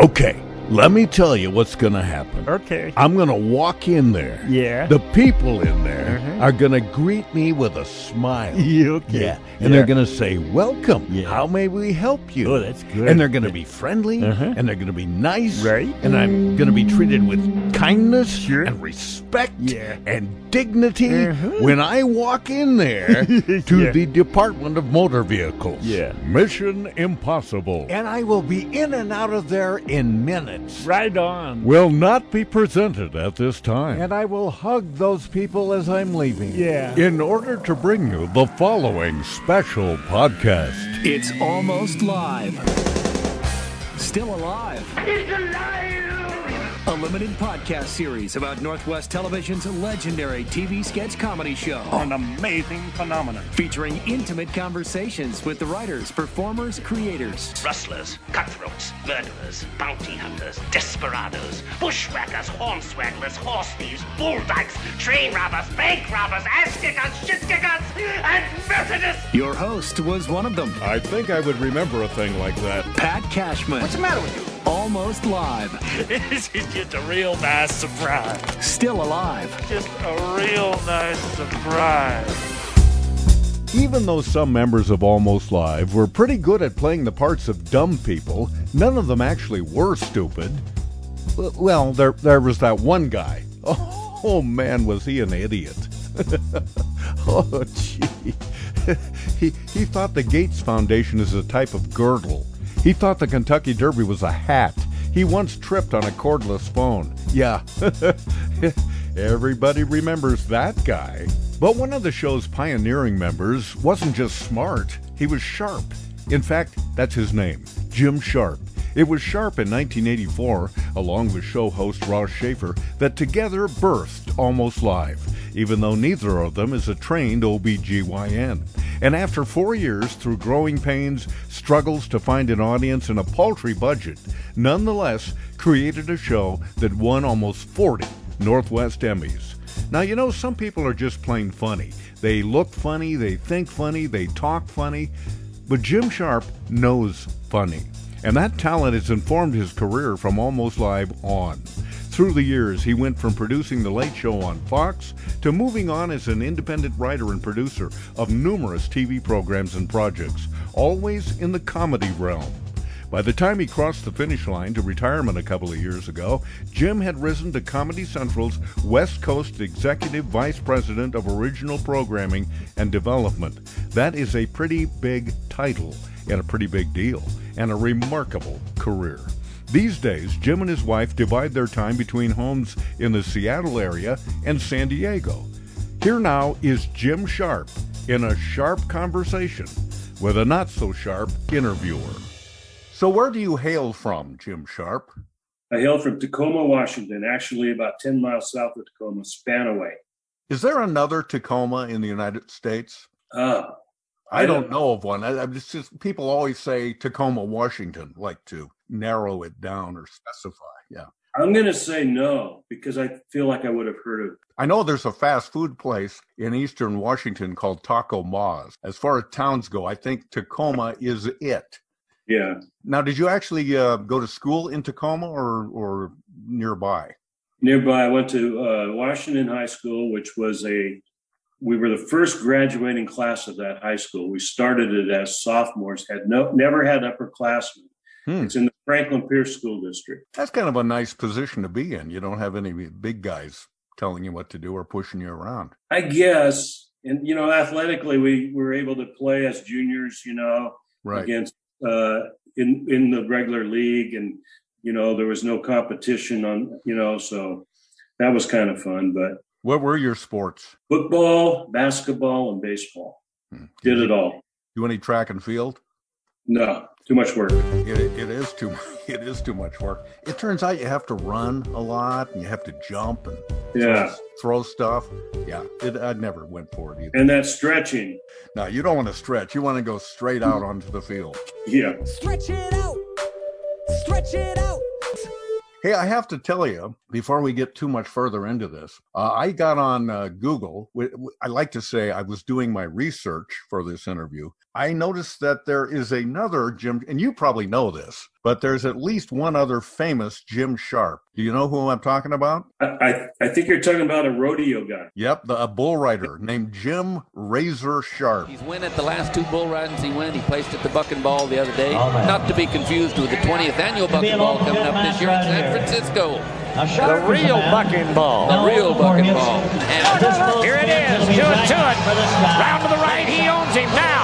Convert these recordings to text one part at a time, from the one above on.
Okay, let me tell you what's going to happen. Okay. I'm going to walk in there. Yeah. The people in there Mhm. Are going to greet me with a smile. Yeah, okay. Yeah. And they're going to say, Welcome. Yeah. How may we help you? Oh, that's good. And they're going to be friendly Uh-huh. and they're going to be nice. Right. And I'm going to be treated with kindness Sure. and respect Yeah. and dignity Uh-huh. when I walk in there to Yeah. the Department of Motor Vehicles. Yeah. Mission Impossible. And I will be in and out of there in minutes. Right on. Will not be presented at this time. And I will hug those people as I'm leaving. Yeah. In order to bring you the following special podcast. It's almost live. Still alive. It's alive! A limited podcast series about Northwest Television's legendary TV sketch comedy show. An amazing phenomenon. Featuring intimate conversations with the writers, performers, creators. Rustlers, cutthroats, murderers, bounty hunters, desperados, bushwhackers, hornswagglers, horse thieves, bull dykes, train robbers, bank robbers, ass kickers, shit kickers, and Methodists! Your host was one of them, I think I would remember a thing like that. Pat Cashman. What's the matter with you? Almost live. this is just a real nice surprise. Still alive. Just a real nice surprise. Even though some members of Almost Live were pretty good at playing the parts of dumb people, none of them actually were stupid. Well, there, there was that one guy. Oh, oh man, was he an idiot. oh, gee. he, he thought the Gates Foundation is a type of girdle. He thought the Kentucky Derby was a hat. He once tripped on a cordless phone. Yeah. Everybody remembers that guy. But one of the show's pioneering members wasn't just smart, he was sharp. In fact, that's his name, Jim Sharp. It was Sharp in 1984, along with show host Ross Shafer, that together birthed Almost Live, even though neither of them is a trained OBGYN. And after four years, through growing pains, struggles to find an audience, and a paltry budget, nonetheless created a show that won almost 40 Northwest Emmys. Now, you know, some people are just plain funny. They look funny, they think funny, they talk funny, but Jim Sharp knows funny. And that talent has informed his career from Almost Live on. Through the years, he went from producing The Late Show on Fox to moving on as an independent writer and producer of numerous TV programs and projects, always in the comedy realm. By the time he crossed the finish line to retirement a couple of years ago, Jim had risen to Comedy Central's West Coast Executive Vice President of Original Programming and Development. That is a pretty big title and a pretty big deal, and a remarkable career. These days, Jim and his wife divide their time between homes in the Seattle area and San Diego. Here now is Jim Sharp in a sharp conversation with a not so sharp interviewer. So, where do you hail from, Jim Sharp? I hail from Tacoma, Washington, actually about 10 miles south of Tacoma, Spanaway. Is there another Tacoma in the United States? Uh, I don't know of one. I, I just, just people always say Tacoma, Washington, like to narrow it down or specify. Yeah. I'm going to say no because I feel like I would have heard of I know there's a fast food place in eastern Washington called Taco Ma's. As far as towns go, I think Tacoma is it. Yeah. Now, did you actually uh, go to school in Tacoma or, or nearby? Nearby, I went to uh, Washington High School, which was a, we were the first graduating class of that high school. We started it as sophomores, had no, never had upperclassmen. Hmm. It's in the Franklin Pierce School District. That's kind of a nice position to be in. You don't have any big guys telling you what to do or pushing you around. I guess. And, you know, athletically, we were able to play as juniors, you know, Right. against uh, in in the regular league, and you know there was no competition on you know, so that was kind of fun. But What were your sports? football, basketball, and baseball Hmm. did it all. Do any track and field? No, too much work. It, it is too it is too much work. It turns out you have to run a lot and you have to jump and Yeah, throw, throw stuff. Yeah, it, I never went for it either. and that stretching. Now you don't want to stretch. You want to go straight out onto the field. Yeah, Stretch it out. Stretch it out. Hey, I have to tell you before we get too much further into this, uh, I got on uh, Google. I like to say I was doing my research for this interview. I noticed that there is another Jim, and you probably know this. But there's at least one other famous Jim Sharp. Do you know who I'm talking about? I, I, I think you're talking about a rodeo guy. Yep, the, a bull rider named Jim Razor Sharp. He's win at the last two bull ridings he went. He placed at the Buck and Ball the other day. Oh. Not to be confused with the 20th annual Buck and Ball coming up this year in San here. Francisco. Now, Sharp The real man bucking ball. The real known Buck and Ball. And Here it is. sprint is, will be to it, right to back it. for this guy. Round to the right, he owns him now.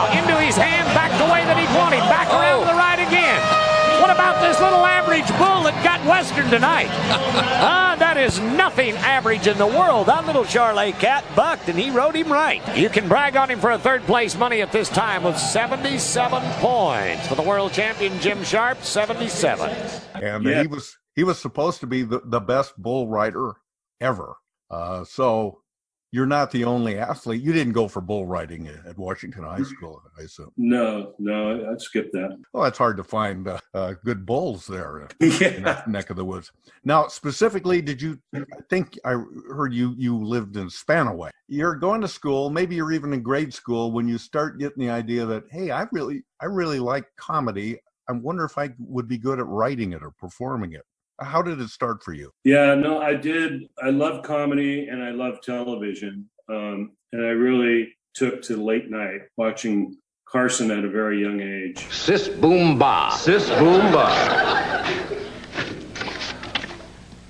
Got tonight? ah, that is nothing average in the world. That little Charlet cat bucked, and he rode him right. You can brag on him for a third place money at this time with 77 points for the world champion Jim Sharp. 77. and Yeah. he was he was supposed to be the, the best bull rider ever. Uh, so you're not the only athlete. You didn't go for bull riding at Washington High School, I assume. No, no, I skipped that. Well, it's hard to find uh, uh, good bulls there uh, in that neck of the woods. Now, specifically, did you? I think I heard you you lived in Spanaway. You're going to school, maybe you're even in grade school when you start getting the idea that hey, I really I really like comedy. I wonder if I would be good at writing it or performing it. How did it start for you? Yeah, no, I did. I love comedy and I love television. Um, and I really took to late night watching Carson at a very young age. Sis boom ba. Sis boom ba.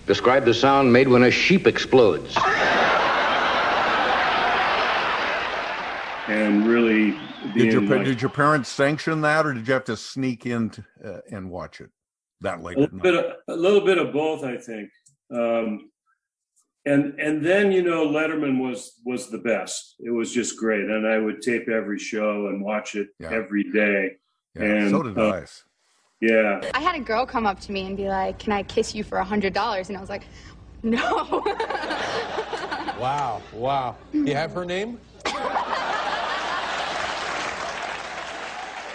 Describe the sound made when a sheep explodes. and really Did your like, did your parents sanction that, or did you have to sneak in to, uh, and watch it that late a little bit of, a little bit of both, I think. Um, and and then you know Letterman was was the best. It was just great, and I would tape every show and watch it Yeah. every day. Yeah, and, so did uh, I. Yeah, I had a girl come up to me and be like, "Can I kiss you for a hundred dollars?" And I was like, "No." Wow, wow. You have her name?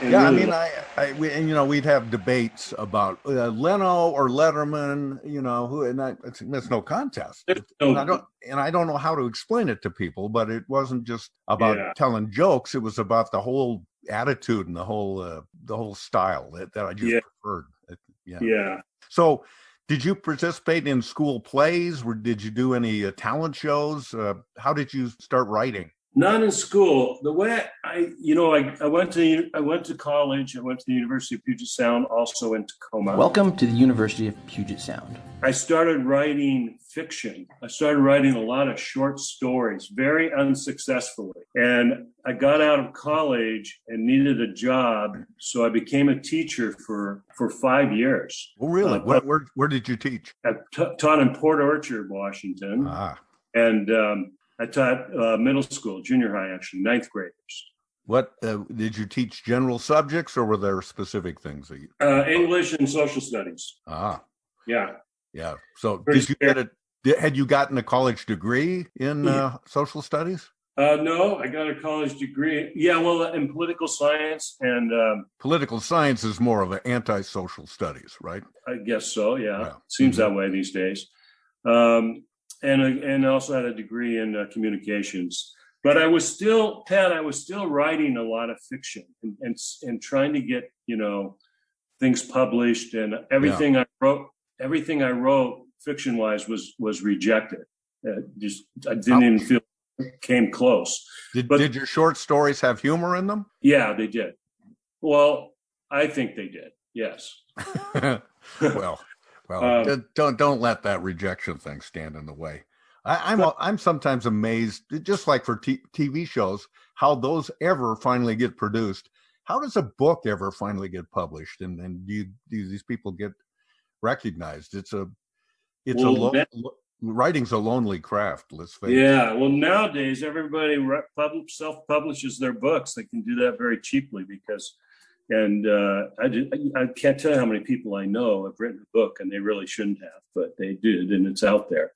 And Yeah, I mean, I, I we, and you know, we'd have debates about uh, Leno or Letterman, you know, who, and I, it's, it's no contest. There's And I don't, and I don't know how to explain it to people, but it wasn't just about Yeah. telling jokes; it was about the whole attitude and the whole, uh, the whole style that, that I just Yeah. preferred. It- yeah. yeah. So, did you participate in school plays? Or did you do any uh, talent shows? Uh, how did you start writing? Not in school. The way I, you know, I, I went to I went to college. I went to the University of Puget Sound, also in Tacoma. Welcome to the University of Puget Sound. I started writing fiction. I started writing a lot of short stories, very unsuccessfully. And I got out of college and needed a job, so I became a teacher for for five years. Oh, really? Uh, where, where, where did you teach? I t- taught in Port Orchard, Washington, Ah, and um, I taught uh, middle school, junior high, actually, ninth graders. what uh, did you teach? General subjects, or were there specific things that you? Uh, English and social studies. Ah, Yeah. yeah. So, Pretty did you get it? Did, had you gotten a college degree in uh, social studies? Uh, no, I got a college degree. Yeah, well, in political science, and um, Political science is more of an anti-social studies, right? I guess so. Yeah, Yeah. seems Mhm. that way these days. Um, and and also had a degree in uh, communications. But I was still, Pat. I was still writing a lot of fiction and and, and trying to get you know things published, and everything I wrote, everything I wrote fiction wise was was rejected. Uh, just I didn't even feel came close. Did, But- did your short stories have humor in them? Yeah, they did. Well, I think they did. Yes. well, well, Um, don't don't let that rejection thing stand in the way. I, I'm I'm sometimes amazed, just like for t- TV shows, how those ever finally get produced. How does a book ever finally get published, and and do, you, do these people get recognized? It's a it's a lo- that- lo- writing's a lonely craft. Let's face it. Yeah. Well, nowadays everybody re- pub- self-publishes their books. They can do that very cheaply because, and uh, I, did, I can't tell you how many people I know have written a book and they really shouldn't have, but they did, and it's out there.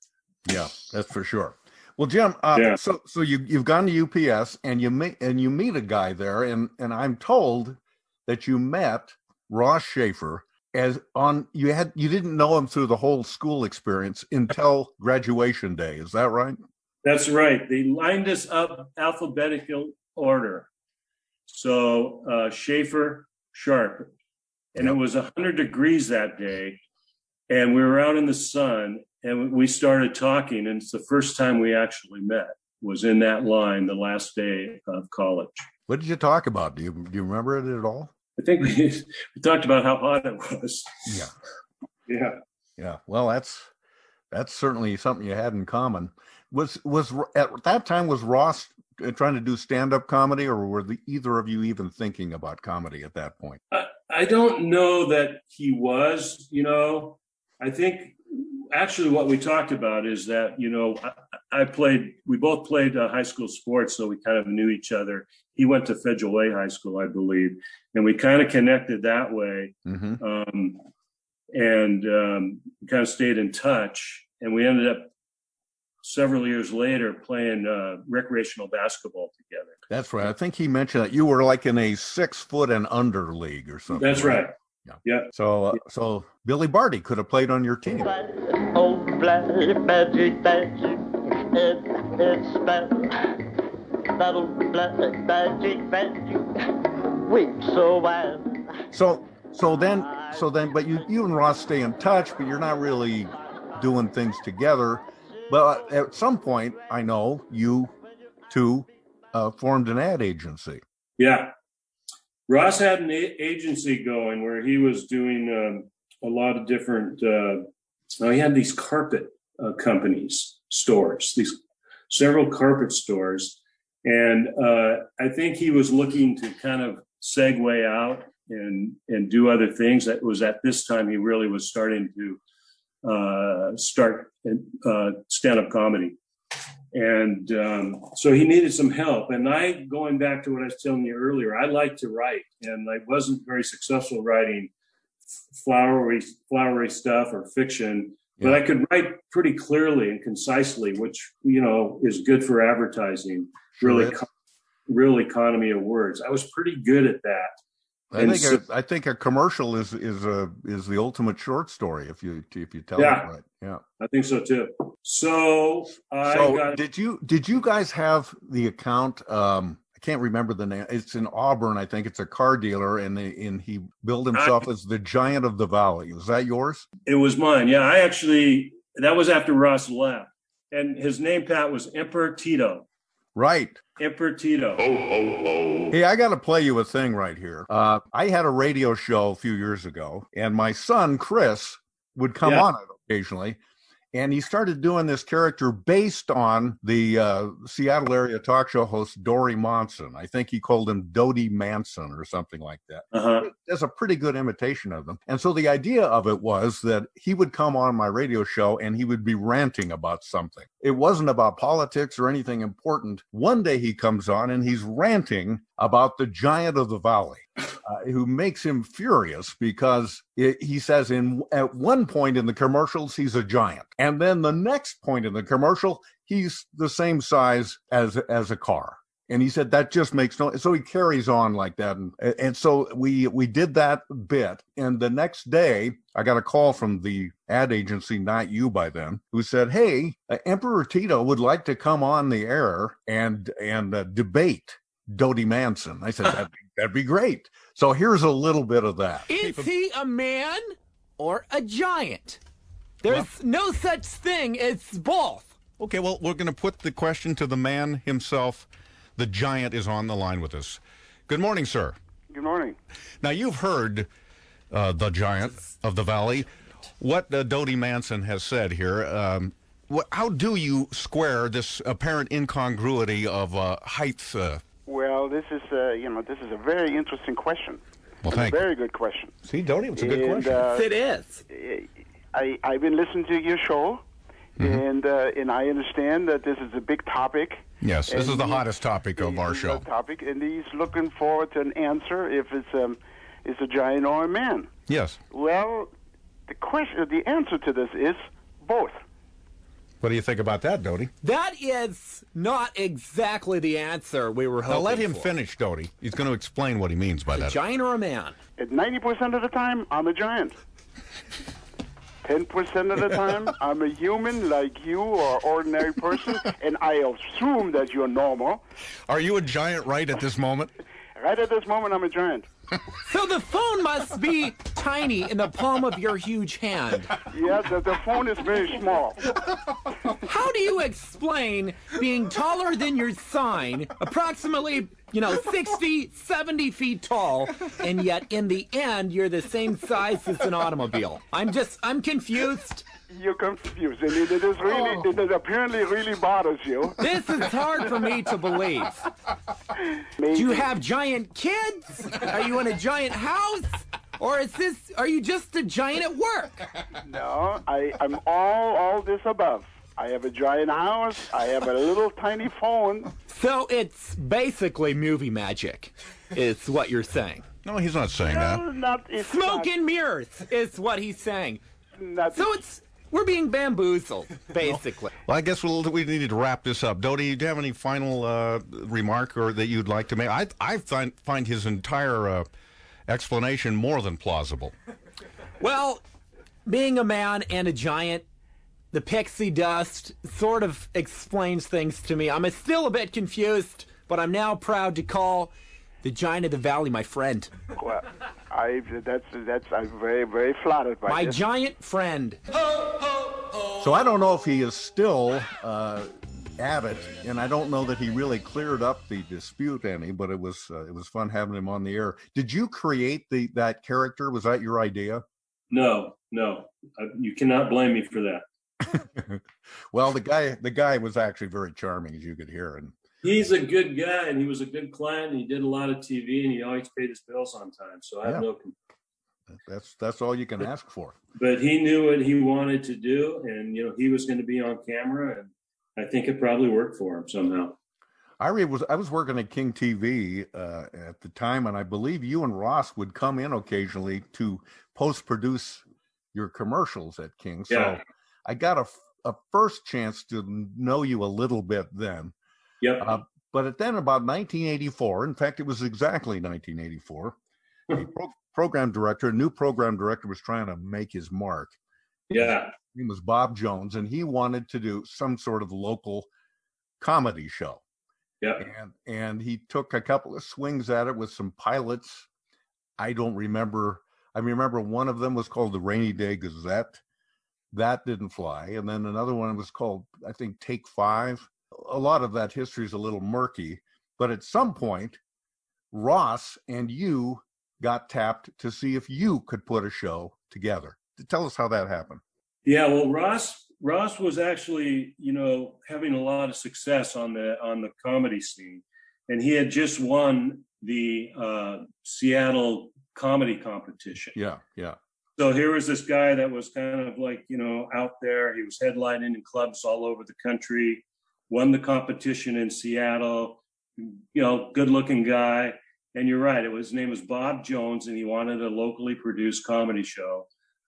Yeah, that's for sure. Well, Jim, uh, Yeah. so so you you've gone to UPS and you meet and you meet a guy there, and and I'm told that you met Ross Shafer as on you had you didn't know him through the whole school experience until graduation day. Is that right? That's right. They lined us up alphabetical order. So uh, Shafer, Sharp, and it was 100 degrees that day. And we were out in the sun and we started talking. And it's the first time we actually met was in that line the last day of college. What did you talk about? Do you do you remember it at all? I think we, we talked about how hot it was. Yeah. Yeah. Yeah. Well, that's that's certainly something you had in common. Was was at that time was Ross trying to do stand up comedy, or were the, either of you even thinking about comedy at that point? I, I don't know that he was. You know, I think actually what we talked about is that you know I, I played. We both played uh, high school sports, so we kind of knew each other. He went to Federal Way High School, I believe, and we kind of connected that way. Mm-hmm. Um, and um, kind of stayed in touch. And we ended up several years later playing uh, recreational basketball together. That's right. I think he mentioned that you were like in a six foot and under league or something. That's right. Yeah. Yeah. So, uh, so Billy Barty could have played on your team. Oh, black magic, magic, it, it's spell. That'll magic, magic, weep so wild. So, so then, so then, but you, you and Ross stay in touch, but you're not really doing things together. But at some point, I know you two uh, formed an ad agency. Yeah. Ross had an a- agency going where he was doing um, a lot of different. Uh, well, he had these carpet uh, companies, stores, these several carpet stores, and uh, I think he was looking to kind of segue out and and do other things. That was at this time he really was starting to uh, start uh, stand up comedy. And um, so he needed some help. And I, going back to what I was telling you earlier, I like to write, and I wasn't very successful writing flowery, flowery stuff or fiction. But I could write pretty clearly and concisely, which you know is good for advertising. Sure really, co- real economy of words. I was pretty good at that. I And think so- a, I think a commercial is is a is the ultimate short story if you if you tell Yeah. it right. Yeah. I think so too. So I so got did you did you guys have the account? Um, I can't remember the name. It's in Auburn, I think. It's a car dealer, and they, and he billed himself as the Giant of the Valley. Was that yours? It was mine. Yeah, I actually that was after Ross left, and his name Pat was Emperor Tito. Right. Emperor Tito. Hey, I got to play you a thing right here. Uh, I had a radio show a few years ago, and my son Chris would come Yeah. on it occasionally, and he started doing this character based on the uh, Seattle area talk show host Dori Monson. I think he called him Dodie Manson or something like that. Uh-huh. That's a pretty good imitation of him. And so the idea of it was that he would come on my radio show and he would be ranting about something. It wasn't about politics or anything important. One day he comes on and he's ranting about the giant of the valley, uh, who makes him furious because it, he says in at one point in the commercials he's a giant, and then the next point in the commercial he's the same size as as a car. And he said that just makes no. So he carries on like that, and and so we we did that bit. And the next day, I got a call from the ad agency, not you by then, who said, "Hey, uh, Emperor Tito would like to come on the air and and uh, debate Dodie Manson." I said, "That'd be, that'd be great." So here's a little bit of that. Is he a man or a giant? There's no such thing as both. Okay, well, we're going to put the question to the man himself. The giant is on the line with us. Good morning, sir. Good morning. Now, you've heard uh, the giant of the valley. What uh, Dodie Manson has said here. Um, what, how do you square this apparent incongruity of uh, height? Uh, Well, this is uh, you know this is a very interesting question. Well, It's thank a you. very good question. See, Dodie, it's a good And, question. uh, It is. I I've been listening to your show, Mm-hmm. and uh, and I understand that this is a big topic. yes, this is the hottest topic of our show. Topic, and he's looking forward to an answer if it's um it's a giant or a man. Yes. Well, the question, the answer to this is both. What do you think about that, Dodie? That is not exactly the answer we were hoping Now let him for. finish, Dodie. He's going to explain what he means by A that. giant or a man? At ninety percent of the time, I'm a giant. Ten percent of the time, I'm a human like you or ordinary person, and I assume that you're normal. Are you a giant right at this moment? Right at this moment, I'm a giant. So the phone must be tiny in the palm of your huge hand. Yeah, the, the phone is very small. How do you explain being taller than your sign, approximately, you know, 60, 70 feet tall, and yet in the end you're the same size as an automobile? I'm just, I'm confused. You're confused, and it, it is really, oh. it is apparently really bothers you. This is hard for me to believe. Do you have giant kids? Are you in a giant house? Or is this, are you just a giant at work? No, I, I'm all, all this above. I have a giant house. I have a little tiny phone. So it's basically movie magic, is what you're saying. No, he's not saying that. No, not, Smoke not, and mirrors is what he's saying. not- So it's, we're being bamboozled, basically. Well, I guess we'll, we need to wrap this up. Dodie, do you have any final uh, remark or that you'd like to make? I, I find, find his entire uh, explanation more than plausible. Well, being a man and a giant, the pixie dust sort of explains things to me. I'm still a bit confused, but I'm now proud to call the giant of the valley my friend. Well, I, that's, that's, I'm very, very flattered by My this. giant friend. So I don't know if he is still uh, at it, and I don't know that he really cleared up the dispute any. But it was uh, it was fun having him on the air. Did you create the that character? Was that your idea? No, no, uh, you cannot blame me for that. well, the guy the guy was actually very charming, as you could hear, and He's a good guy, and he was a good client. And he did a lot of TV, and he always paid his bills on time. So I have Yeah. no. that's that's all you can ask for. But he knew what he wanted to do, and you know he was going to be on camera, and I think it probably worked for him somehow. I was I was working at King TV uh, at the time, and I believe you and Ross would come in occasionally to post produce your commercials at King. So Yeah. I got a, a first chance to know you a little bit then. Yep. Uh, but at then about 1984, in fact, it was exactly 1984. a pro- program director, a new program director, was trying to make his mark. Yeah. His name was Bob Jones, and he wanted to do some sort of local comedy show. Yeah. And and he took a couple of swings at it with some pilots. I don't remember. I remember one of them was called the Rainy Day Gazette. That didn't fly. And then another one was called, I think, Take Five. A lot of that history is a little murky. But at some point, Ross and you got tapped to see if you could put a show together. Tell us how that happened. Yeah, well, Ross Ross was actually, you know, having a lot of success on the on the comedy scene, and he had just won the uh, Seattle comedy competition. Yeah, yeah. So here was this guy that was kind of like, you know, out there. He was headlining in clubs all over the country, won the competition in Seattle, you know, good looking guy. And you're right, it was his name was Bob Jones, and he wanted a locally produced comedy show.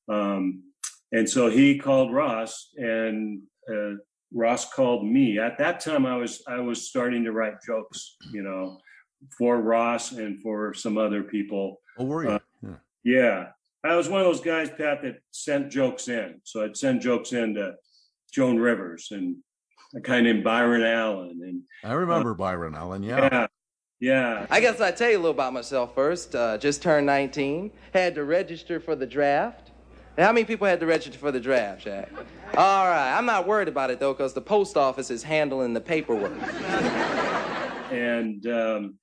Um, and so he called Ross, and uh, Ross called me. At that time, I was I was starting to write jokes, you know, for Ross and for some other people. Oh, were you? Uh, yeah. I was one of those guys, Pat, that sent jokes in. So I'd send jokes in to Joan Rivers and a guy named Byron Allen. And I remember Byron Allen. Yeah. yeah, yeah. I guess I'd tell you a little about myself first. Uh, just turned 19. Had to register for the draft. And how many people had to register for the draft, Shaq? All right. I'm not worried about it, though, because the post office is handling the paperwork. And, um,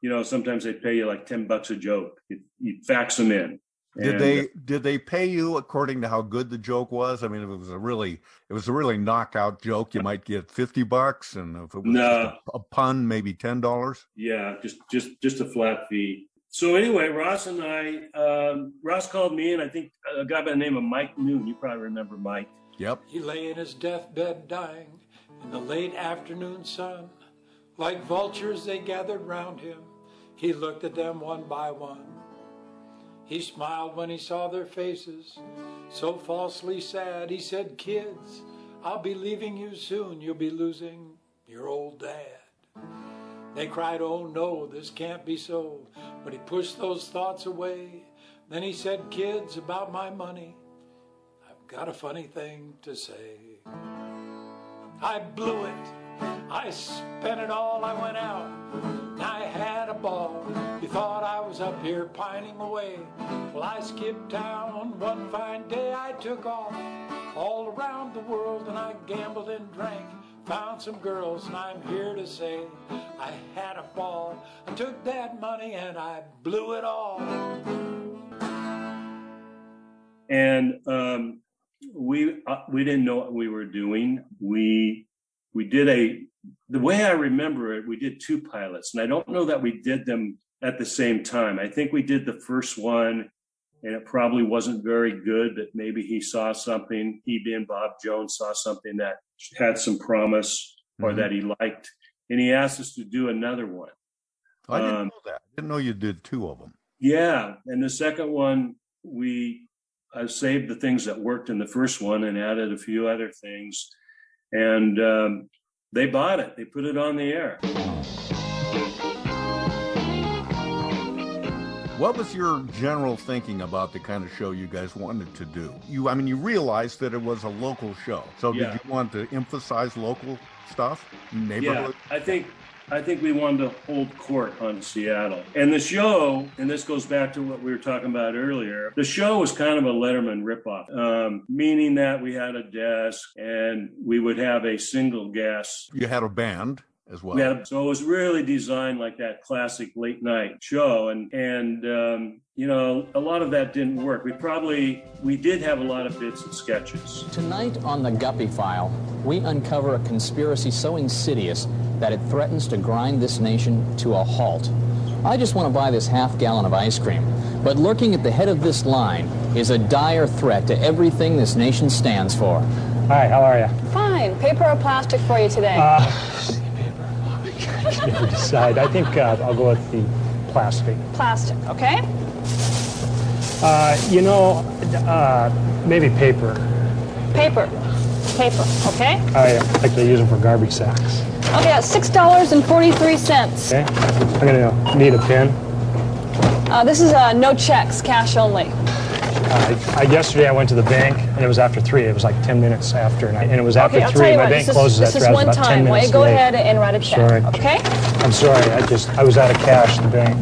you know, sometimes they pay you like 10 bucks a joke. You, you fax them in. Did And, they did they pay you according to how good the joke was? I mean, if it was a really it was a really knockout joke, you might get fifty bucks, and if it was No. just a, a pun, maybe ten dollars. Yeah, just just just a flat fee. So anyway, Ross and I, um, Ross called me, and I think a guy by the name of Mike Neun. You probably remember Mike. Yep. He lay in his deathbed dying in the late afternoon sun. Like vultures, they gathered round him. He looked at them one by one. He smiled when he saw their faces, so falsely sad. He said, Kids, I'll be leaving you soon. You'll be losing your old dad. They cried, Oh no, this can't be so. But he pushed those thoughts away. Then he said, Kids, about my money, I've got a funny thing to say. I blew it. I spent it all. I went out. Had a ball. You thought I was up here pining away. Well, I skipped town one fine day. I took off all around the world and I gambled and drank. Found some girls and I'm here to say I had a ball. I took that money and I blew it all. and um, we uh, we didn't know what we were doing. We we did a the way I remember it, we did two pilots, and I don't know that we did them at the same time. I think we did the first one, and it probably wasn't very good, but maybe he saw something. He being Bob Jones saw something that had some promise or that he liked, and he asked us to do another one. I didn't Um, know that. I didn't know you did two of them. yeah, and the second one we I saved the things that worked in the first one and added a few other things, and um, they bought it. They put it on the air. What was your general thinking about the kind of show you guys wanted to do? You, I mean, you realized that it was a local show. So Yeah. did you want to emphasize local stuff, Yeah, neighborhood? I think I think we wanted to hold court on Seattle. And the show, and this goes back to what we were talking about earlier, the show was kind of a Letterman ripoff, um, meaning that we had a desk and we would have a single guest You had a band as well. Yeah, so it was really designed like that classic late night show, and and um, you know a lot of that didn't work. We probably we did have a lot of bits and sketches. Tonight on the Guppy File, we uncover a conspiracy so insidious that it threatens to grind this nation to a halt. I just want to buy this half gallon of ice cream, but lurking at the head of this line is a dire threat to everything this nation stands for. Hi, how are you? Fine. Paper or plastic for you today? Uh, never decide. I think uh, I'll go with the plastic. plastic, okay? Uh, you know, uh, maybe paper. Paper. Paper, okay? I like to use them for garbage sacks. Okay, that's $6.43. Okay? I'm gonna need a pen. Uh, this is uh, no checks, cash only. Uh, I, yesterday I went to the bank and it was after three. It was like 10 minutes after, and, I, and it was after okay, I'll try tell you My what, bank this closes is, at this is I was one about 10 time. Why minutes you go late. ahead and write a check, Sorry. okay? I'm sorry. I just I was out of cash at the bank.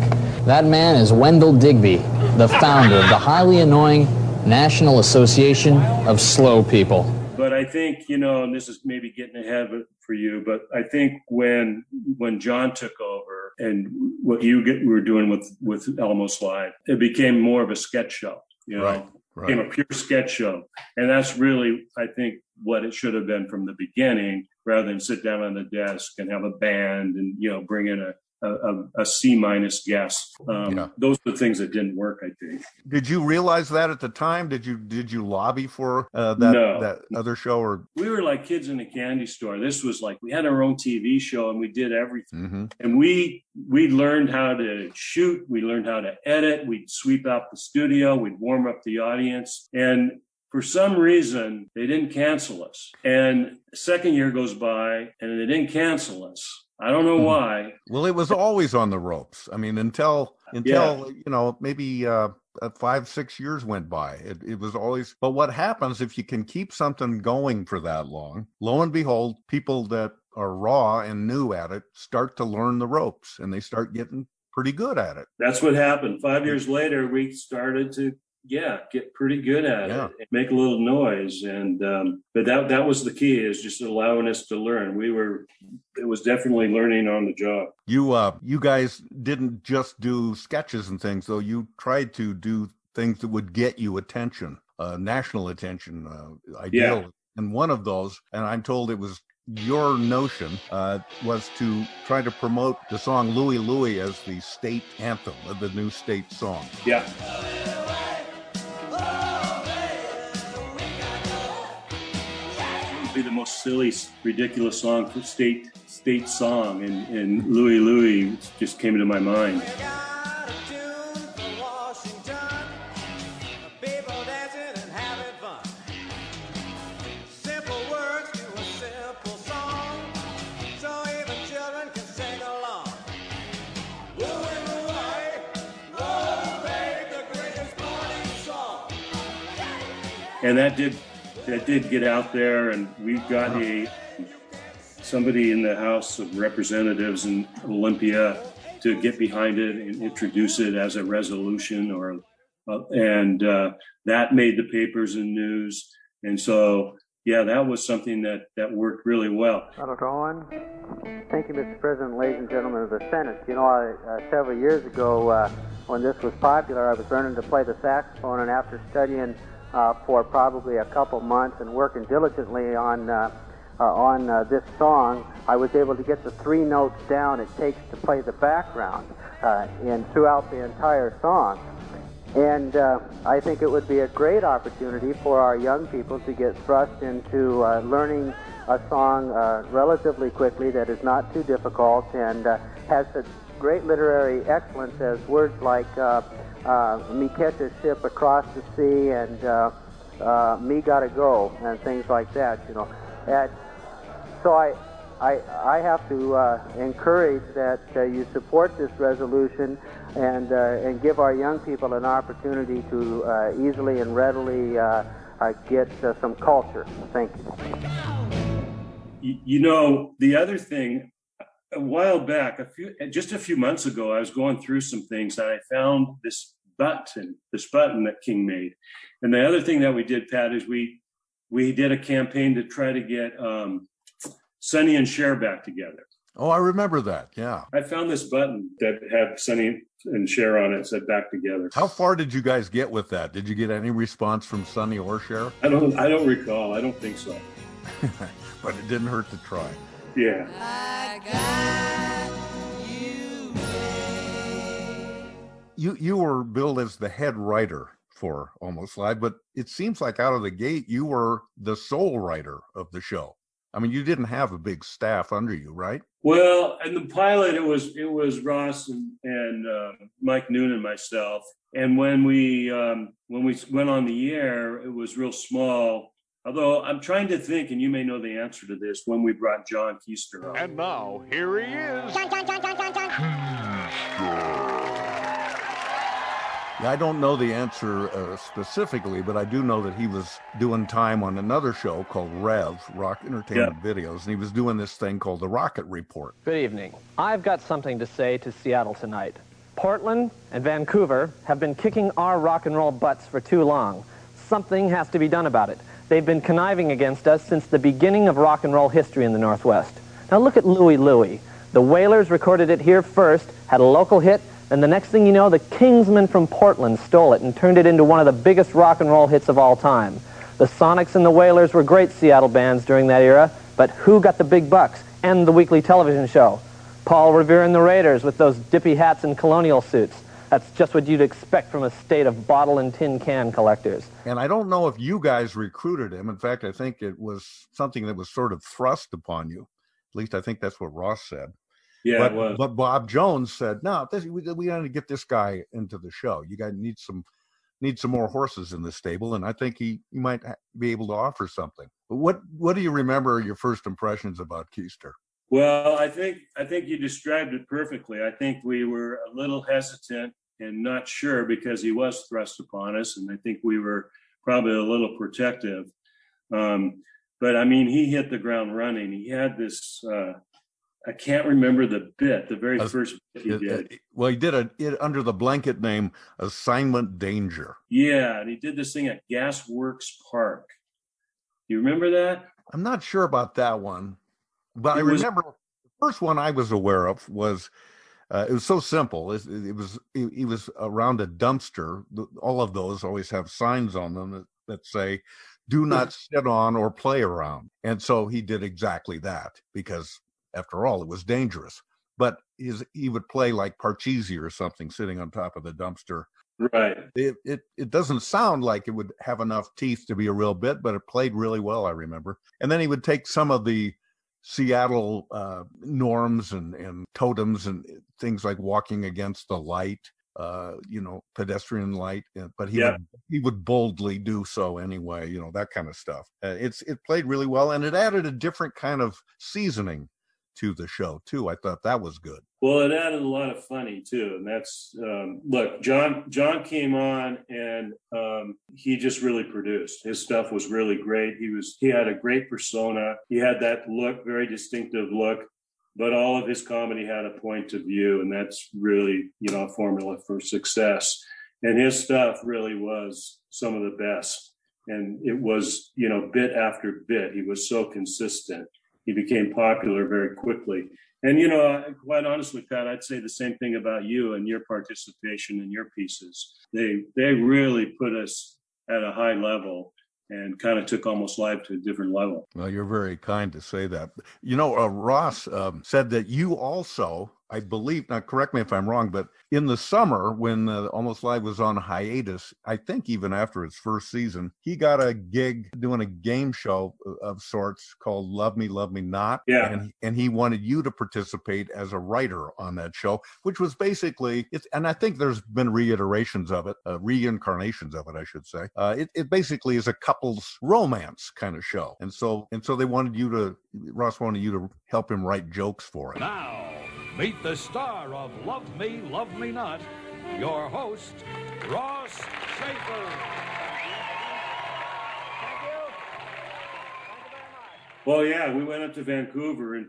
That man is Wendell Digby, the founder of the highly annoying National Association of Slow People. But I think you know, and this is maybe getting ahead of it for you, but I think when when John took over and what you get, were doing with with Almost Live, it became more of a sketch show. You know, Right, right. became a pure sketch show, and that's really I think what it should have been from the beginning, rather than sit down on the desk and have a band and you know bring in a a, a, C minus guess. Um, Those are the things that didn't work. I think. Did you realize that at the time? Did you did you lobby for uh, that No. that other show or? we were like kids in a candy store. This was like we had our own TV show and we did everything. Mm-hmm. And we we learned how to shoot. We learned how to edit. We'd sweep out the studio. We'd warm up the audience. And for some reason, they didn't cancel us. And second year goes by and they didn't cancel us. I don't know why. Well, it was always on the ropes. I mean, until until you know maybe uh, uh, five six years went by. It, it was always. But what happens if you can keep something going for that long? Lo and behold, people that are raw and new at it start to learn the ropes, and they start getting pretty good at it. That's what happened. Five years later, we started to, yeah, get pretty good at Yeah. it, make a little noise, and um, but that that was the key is just allowing us to learn. We were, it was definitely learning on the job. You uh, you guys didn't just do sketches and things, though. You tried to do things that would get you attention, uh, national attention, uh, ideally. And one of those, and I'm told it was your notion, uh, was to try to promote the song Louie Louie as the state anthem, uh, the new state song. Yeah. Be the most silly, ridiculous song for state state song, and and Louie Louie just came to my mind. And that did that did get out there and we got a somebody in the house of representatives in olympia to get behind it and introduce it as a resolution or uh, and uh, that made the papers and news and so yeah that was something that that worked really well Senator Owen. Thank you, Mr. President, ladies and gentlemen of the Senate. You know, I, uh, several years ago, uh, when this was popular, I was learning to play the saxophone, and after studying uh, for probably a couple months and working diligently on uh, uh, on uh, this song, I was able to get the three notes down it takes to play the background uh, and throughout the entire song. And uh, I think it would be a great opportunity for our young people to get thrust into uh, learning a song uh, relatively quickly that is not too difficult and uh, has such great literary excellence as words like uh, "Me catch a ship across the sea" and uh, uh, "Me gotta go" and things like that. You know, and so I. I, I have to uh, encourage that uh, you support this resolution and, uh, and give our young people an opportunity to uh, easily and readily uh, uh, get uh, some culture. Thank you, you know the other thing a while back a few just a few months ago i was going through some things and i found this button this button that king made and the other thing that we did pat is we we did a campaign to try to get um, Sonny and Cher back together. Oh, I remember that. Yeah. I found this button that had Sonny and Cher on it, said back together. How far did you guys get with that? Did you get any response from Sonny or Cher? I don't I don't recall. I don't think so. but it didn't hurt to try. Yeah. You you were billed as the head writer for Almost Live, but it seems like out of the gate you were the sole writer of the show. I mean, you didn't have a big staff under you, right? Well, in the pilot, it was it was Ross and, and uh, Mike Neun and myself. And when we um, when we went on the air, it was real small. Although I'm trying to think, and you may know the answer to this, when we brought John Keister on. And now here he is. John Yeah, I don't know the answer uh, specifically, but I do know that he was doing time on another show called Rev, Rock Entertainment Videos, and he was doing this thing called the Rocket Report. Good evening. I've got something to say to Seattle tonight. Portland and Vancouver have been kicking our rock and roll butts for too long. Something has to be done about it. They've been conniving against us since the beginning of rock and roll history in the Northwest. Now look at Louie Louie. The Wailers recorded it here first, had a local hit, and the next thing you know, the Kingsmen from Portland stole it and turned it into one of the biggest rock and roll hits of all time. The Sonics and the Wailers were great Seattle bands during that era, but who got the big bucks and the weekly television show? Paul Revere and the Raiders with those dippy hats and colonial suits. That's just what you'd expect from a state of bottle and tin can collectors. And I don't know if you guys recruited him. In fact, I think it was something that was sort of thrust upon you. At least I think that's what Ross said. Yeah, but, it was. but Bob Jones said, "No, this, we, we got to get this guy into the show. You guys need some need some more horses in the stable, and I think he, he might be able to offer something." But what what do you remember your first impressions about Keister? Well, I think I think you described it perfectly. I think we were a little hesitant and not sure because he was thrust upon us, and I think we were probably a little protective. Um, but I mean, he hit the ground running. He had this. Uh, I can't remember the bit, the very Uh, first bit he It- did. it- well, he did a it under the blanket name Assignment Danger. Yeah, and he did this thing at Gasworks Park. You remember that? I'm not sure about that one, but I It was- remember the first one I was aware of was uh, it was so simple. It, it was it, it was around a dumpster. All of those always have signs on them that, that say "Do not sit on or play around," and so he did exactly that because, after all, it was dangerous. But his he would play like Parcheesi or something, sitting on top of the dumpster. Right. It, it it doesn't sound like it would have enough teeth to be a real bit, but it played really well. I remember. And then he would take some of the Seattle uh, norms and and totems and things like walking against the light, uh, you know, pedestrian light. uh, But he Yeah. would, he would boldly do so anyway. You know that kind of stuff. Uh, it's it played really well, and it added a different kind of seasoning to the show too. I thought that was good. Well, it added a lot of funny too, and that's um, look. John John came on, and um, he just really produced. His stuff was really great. He was he had a great persona. He had that look, very distinctive look, but all of his comedy had a point of view, and that's really you know a formula for success. And his stuff really was some of the best, and it was you know bit after bit. He was so consistent. He became popular very quickly. And you know, quite honestly, Pat, I'd say the same thing about you and your participation in your pieces. They they really put us at a high level and kind of took almost live to a different level. Well, you're very kind to say that. You know, uh, Ross um, said that you also, I believe, now correct me if I'm wrong, but in the summer when uh, Almost Live was on hiatus, I think even after its first season, he got a gig doing a game show of sorts called Love Me, Love Me Not. Yeah. And, and he wanted you to participate as a writer on that show, which was basically, it's, and I think there's been reiterations of it, uh, reincarnations of it, I should say. Uh, it, it basically is a couple's romance kind of show. And so, and so they wanted you to, Ross wanted you to help him write jokes for it. Now, meet the star of Love Me, Love Me Not, your host, Ross Shafer. Well, yeah, we went up to Vancouver and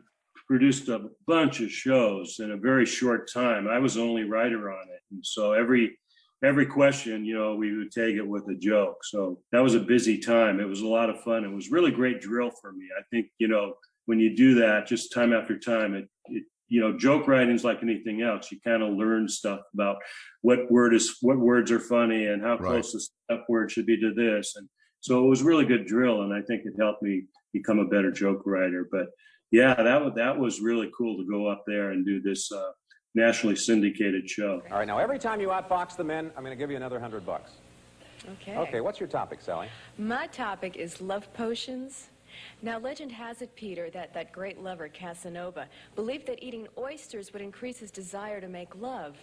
produced a bunch of shows in a very short time. I was the only writer on it, and so every every question, you know, we would take it with a joke. So that was a busy time. It was a lot of fun. It was really great drill for me. I think you know when you do that, just time after time, it, it you know, joke writing is like anything else. You kind of learn stuff about what word is what words are funny and how Right. close the step word should be to this and so it was really good drill, and I think it helped me become a better joke writer. But yeah, that was that was really cool to go up there and do this uh, nationally syndicated show. All right, now every time you outfox the men, I'm going to give you another hundred bucks. Okay. Okay, what's your topic, Sally? My topic is love potions. Now, legend has it, Peter, that that great lover, Casanova, believed that eating oysters would increase his desire to make love.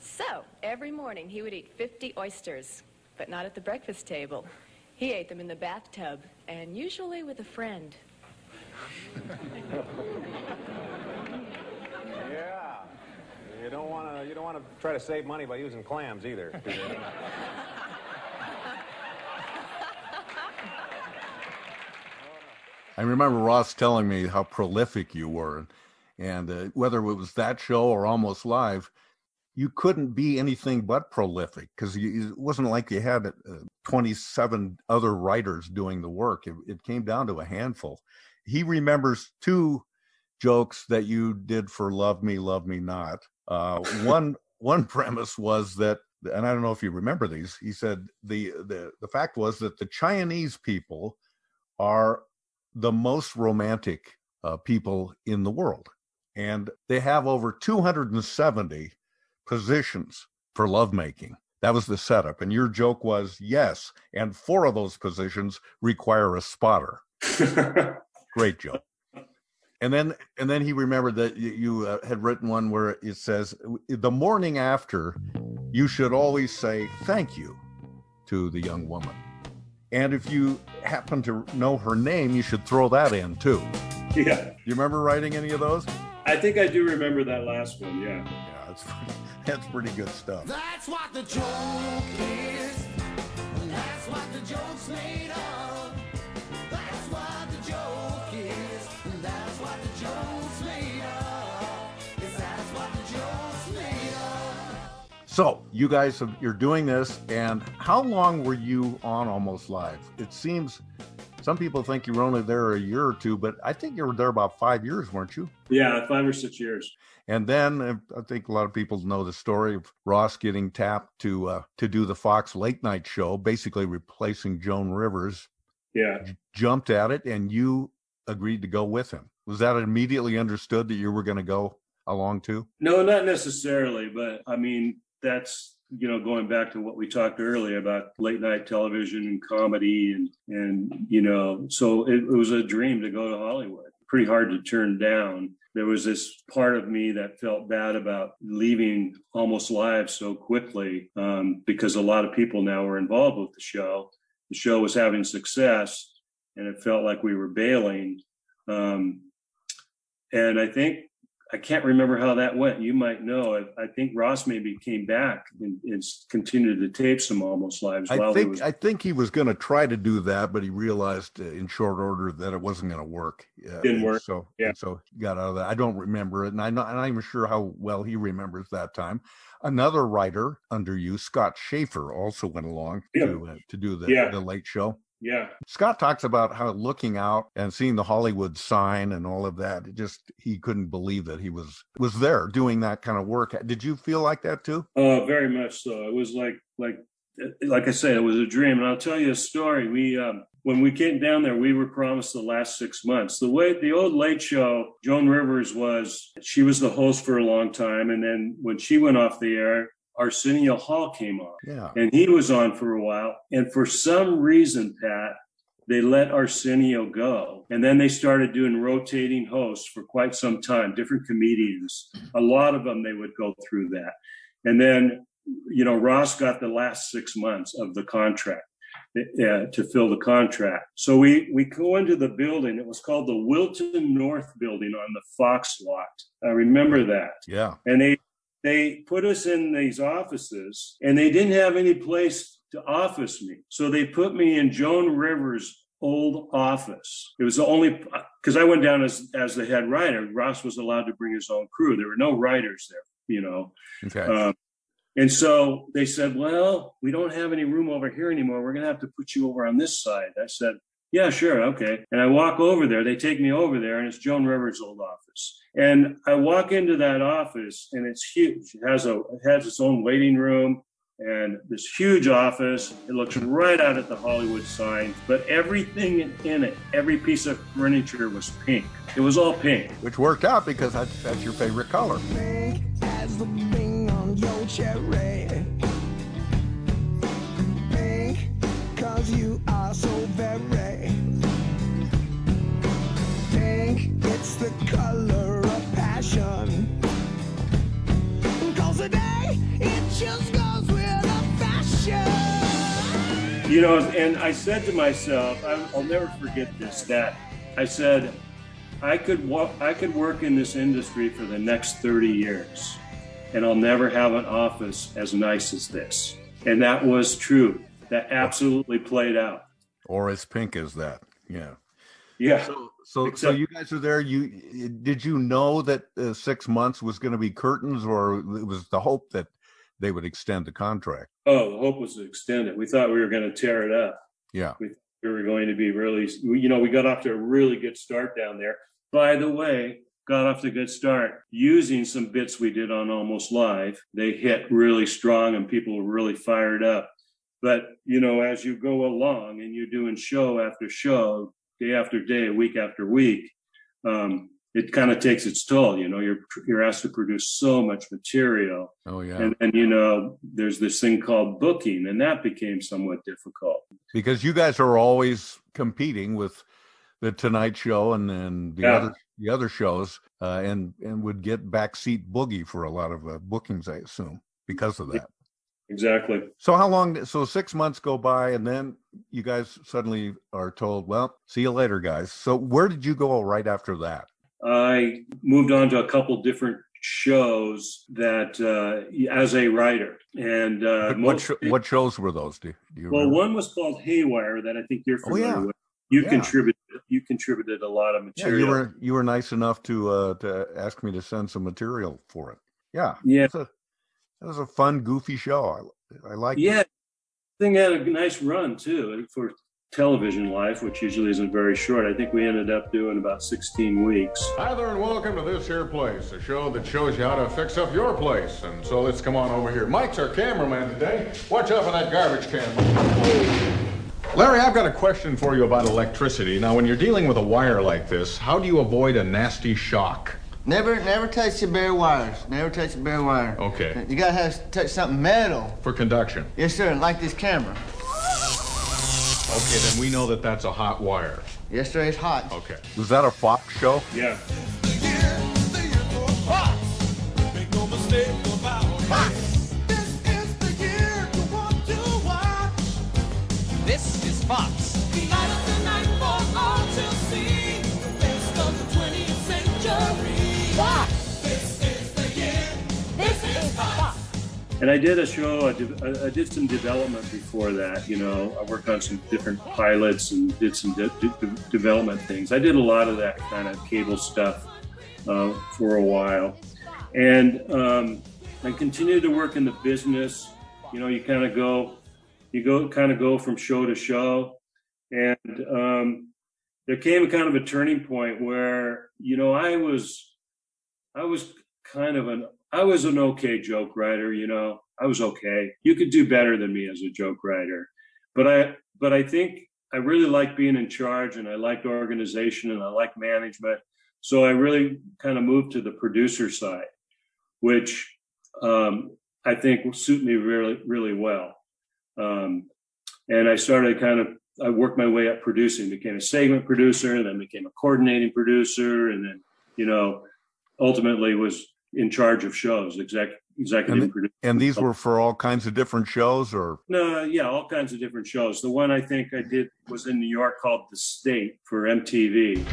So, every morning he would eat 50 oysters, but not at the breakfast table. He ate them in the bathtub, and usually with a friend. Yeah. You don't want to. You don't want to try to save money by using clams either. I remember Ross telling me how prolific you were, and uh, whether it was that show or Almost Live, you couldn't be anything but prolific because it wasn't like you had uh, 27 other writers doing the work. It, it came down to a handful. He remembers two jokes that you did for Love Me, Love Me Not. Uh, one one premise was that, and I don't know if you remember these. He said the the the fact was that the Chinese people are the most romantic uh, people in the world, and they have over 270 positions for lovemaking. That was the setup, and your joke was yes, and four of those positions require a spotter. Great joke. And then, and then he remembered that you, you uh, had written one where it says, "The morning after, you should always say thank you to the young woman, and if you happen to know her name, you should throw that in too." Yeah. Do You remember writing any of those? I think I do remember that last one. Yeah. Yeah, that's that's pretty good stuff. That's what the joke is. That's what the joke's made of. So you guys, have, you're doing this, and how long were you on Almost Live? It seems some people think you were only there a year or two, but I think you were there about five years, weren't you? Yeah, five or six years. And then uh, I think a lot of people know the story of Ross getting tapped to uh, to do the Fox late night show, basically replacing Joan Rivers. Yeah. Jumped at it, and you agreed to go with him. Was that immediately understood that you were going to go along too? No, not necessarily, but I mean, that's you know going back to what we talked earlier about late night television and comedy and and you know so it, it was a dream to go to hollywood. Pretty hard to turn down. There was this part of me that felt bad about leaving almost live so quickly um, because a lot of people now were involved with the show. The show was having success and it felt like we were bailing. Um, and i think I can't remember how that went. You might know. I, I think Ross maybe came back and, and continued to tape some almost lives. I think was, I think he was going to try to do that, but he realized uh, in short order that it wasn't going to work. Uh, Didn't work. So Yeah. so he got out of that. I don't remember it, and I'm not, I'm not even sure how well he remembers that time. Another writer under you, Scott Schaefer, also went along Yeah. to uh, to do the Yeah. the late show. Yeah, Scott talks about how looking out and seeing the Hollywood sign and all of that, it just he couldn't believe that he was was there doing that kind of work. Did you feel like that too? uh, very much so. It was like like like I said, it was a dream. And I'll tell you a story. We um, when we came down there, we were promised the last six months. The way the old Late Show, Joan Rivers was she was the host for a long time, and then when she went off the air. Arsenio Hall came on. Yeah. and he was on for a while. And for some reason, Pat, they let Arsenio go. And then they started doing rotating hosts for quite some time, different comedians. A lot of them, they would go through that. And then, you know, Ross got the last six months of the contract. uh, to fill the contract. So we, we go into the building. It was called the Wilton North building on the Fox lot. I remember that Yeah. and they they put us in these offices and they didn't have any place to office me. So they put me in joan rivers old office. It was the only because i went down as as the head writer. Ross was allowed to bring his own crew. There were no writers there you know. Okay. um, and so they said well we don't have any room over here anymore. We're going to have to put you over on this side. I said yeah, sure, okay. And I walk over there. They take me over there, and it's Joan Rivers' old office. And I walk into that office, and it's huge. It has a it has its own waiting room and this huge office. It looks right out at the Hollywood sign, but everything in- in it, every piece of furniture was pink. It was all pink. Which worked out because that's, that's your favorite color. as the bling on your cherry. You are so very. You know, and I said to myself, I'll never forget this. That I said, I could wa- I could work in this industry for the next 30 years, and I'll never have an office as nice as this. And that was true. That absolutely played out. Or as pink as that. Yeah. Yeah. So, so Except- you guys are there. You did you know that uh, six months was going to be curtains, or it was the hope that they would extend the contract? Oh, the hope was to extend it. We thought we were going to tear it up. Yeah. We, we were going to be really, you know, we got off to a really good start down there. By the way, got off to a good start using some bits we did on Almost Live. They hit really strong and people were really fired up. But, you know, as you go along and you're doing show after show, day after day, week after week, um, it kind of takes its toll. You know, you're you're asked to produce so much material, Oh yeah. and and you know, there's this thing called booking, and that became somewhat difficult. because you guys are always competing with the Tonight Show and then the Yeah. other the other shows, uh, and and would get backseat boogie for a lot of uh, bookings, I assume, because of that. Exactly. So how long? So six months go by, and then you guys suddenly are told, "Well, see you later, guys." So where did you go right after that? I moved on to a couple different shows that uh, as a writer, and uh, what sho- what shows were those? Do, do you well, remember? one was called Haywire that I think you're Oh, familiar yeah. with. You Yeah. contributed. You contributed a lot of Yeah, material. you were you were nice enough to uh, to ask me to send some material for it. Yeah, Yeah. A, it was a fun, goofy show. I I like. It. Yeah, thing had a nice run too for television life, which usually isn't very short. I think we ended up doing about 16 weeks. Hi there, and welcome to this here place, a show that shows you how to fix up your place. And so let's come on over here. Mike's our cameraman today. Watch out for that garbage can. Larry, I've got a question for you about electricity. Now, when you're dealing with a wire like this, how do you avoid a nasty shock? Never, never touch the bare wires. Never touch the bare wire. Okay. You gotta have touch something metal. For conduction. Yes, sir. Like this camera. Okay, then we know that that's a hot wire. Yes, sir. It's hot. Okay. Was that a Fox show? Yeah. Make no mistake about it. This is the and I did a show. I did, some development before that. You know, I worked on some different pilots and did some de- de- development things. I did a lot of that kind of cable stuff uh, for a while, and um, I continued to work in the business. You know, you kind of go, you go, kind of go from show to show, and um, there came a kind of a turning point where you know I was, I was kind of an, I was an okay joke writer. You know, I was okay. You could do better than me as a joke writer, but I, but I think I really like being in charge, and I liked organization, and I like management. So I really kind of moved to the producer side, which um, I think will suit me really, really well. Um, and I started kind of, I worked my way up producing, became a segment producer, then became a coordinating producer, and then, you know, ultimately was in charge of shows, exec, executive And, producer. and these were for all kinds of different shows, or No, yeah, all kinds of different shows. The one I think I did was in New York called The State for MTV.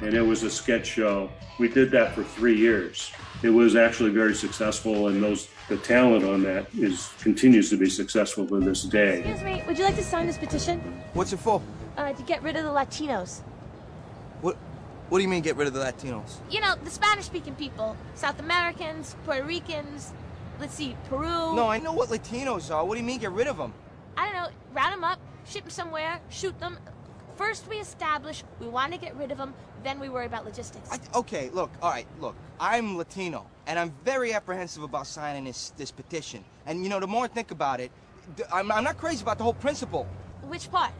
And it was a sketch show. We did that for three years. It was actually very successful, and those the talent on that is continues to be successful to this day. Excuse me, would you like to sign this petition? What's it for? Uh, to get rid of the Latinos. What What do you mean get rid of the Latinos? You know, the Spanish speaking people. South Americans, Puerto Ricans, let's see, Peru. No, I know what Latinos are. What do you mean get rid of them? I don't know, round them up, ship them somewhere, shoot them. First we establish we want to get rid of them, then we worry about logistics. Okay, look, all right, look. I'm Latino, and I'm very apprehensive about signing this this petition. And you know, the more I think about it, I'm, I'm not crazy about the whole principle. Which part?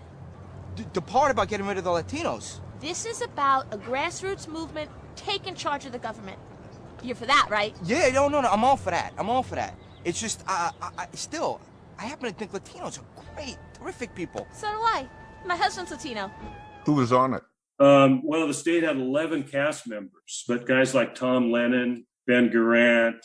The, the part about getting rid of the Latinos. This is about a grassroots movement taking charge of the government. You're for that, right? Yeah, no, no, no. I'm all for that. I'm all for that. It's just, uh, I, I, still, I happen to think Latinos are great, terrific people. So do I. My husband's Latino. who was on it? Um, well, the state had 11 cast members, but guys like Tom Lennon, Ben Garant,